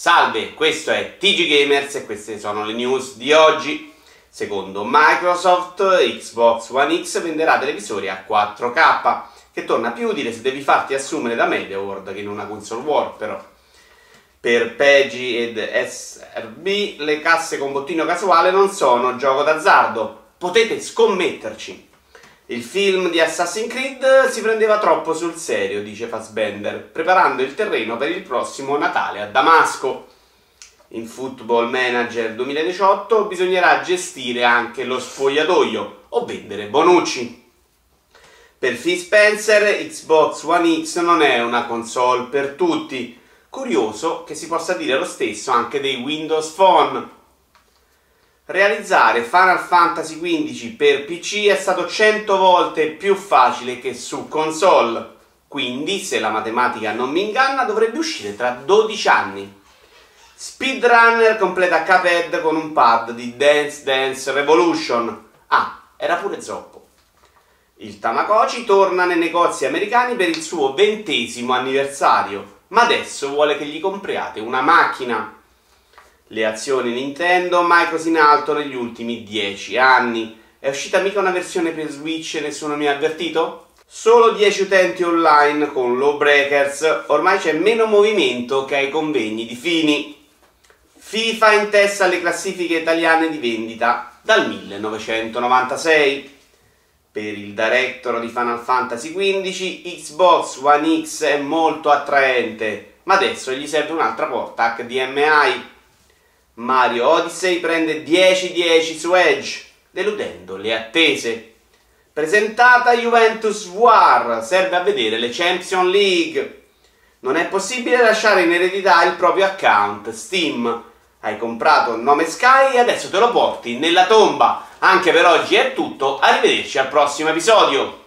Salve, questo è TG Gamers e queste sono le news di oggi. Secondo Microsoft, Xbox One X venderà televisori a 4K, che torna più utile se devi farti assumere da MediaWorld che in una console war però. Per Peggy ed SRB le casse con bottino casuale non sono gioco d'azzardo, potete scommetterci. Il film di Assassin's Creed si prendeva troppo sul serio, dice Fassbender, preparando il terreno per il prossimo Natale a Damasco. In Football Manager 2018 bisognerà gestire anche lo spogliatoio o vendere Bonucci. Per Phil Spencer, Xbox One X non è una console per tutti. Curioso che si possa dire lo stesso anche dei Windows Phone. Realizzare Final Fantasy XV per PC è stato 100 volte più facile che su console, quindi se la matematica non mi inganna dovrebbe uscire tra 12 anni. Speedrunner completa Cuphead con un pad di Dance Dance Revolution. Ah, era pure zoppo. Il Tamagotchi torna nei negozi americani per il suo ventesimo anniversario, ma adesso vuole che gli compriate una macchina le azioni Nintendo mai così in alto negli ultimi 10 anni. È uscita mica una versione per Switch e nessuno mi ha avvertito? Solo 10 utenti online con Lawbreakers, ormai c'è meno movimento che ai convegni di Fini. FIFA in testa alle classifiche italiane di vendita dal 1996. Per il director di Final Fantasy XV, Xbox One X è molto attraente, ma adesso gli serve un'altra porta HDMI Mario Odyssey prende 10-10 su Edge, deludendo le attese. Presentata Juventus War, serve a vedere le Champions League. Non è possibile lasciare in eredità il proprio account Steam. Hai comprato il nome Sky e adesso te lo porti nella tomba. Anche per oggi è tutto, arrivederci al prossimo episodio.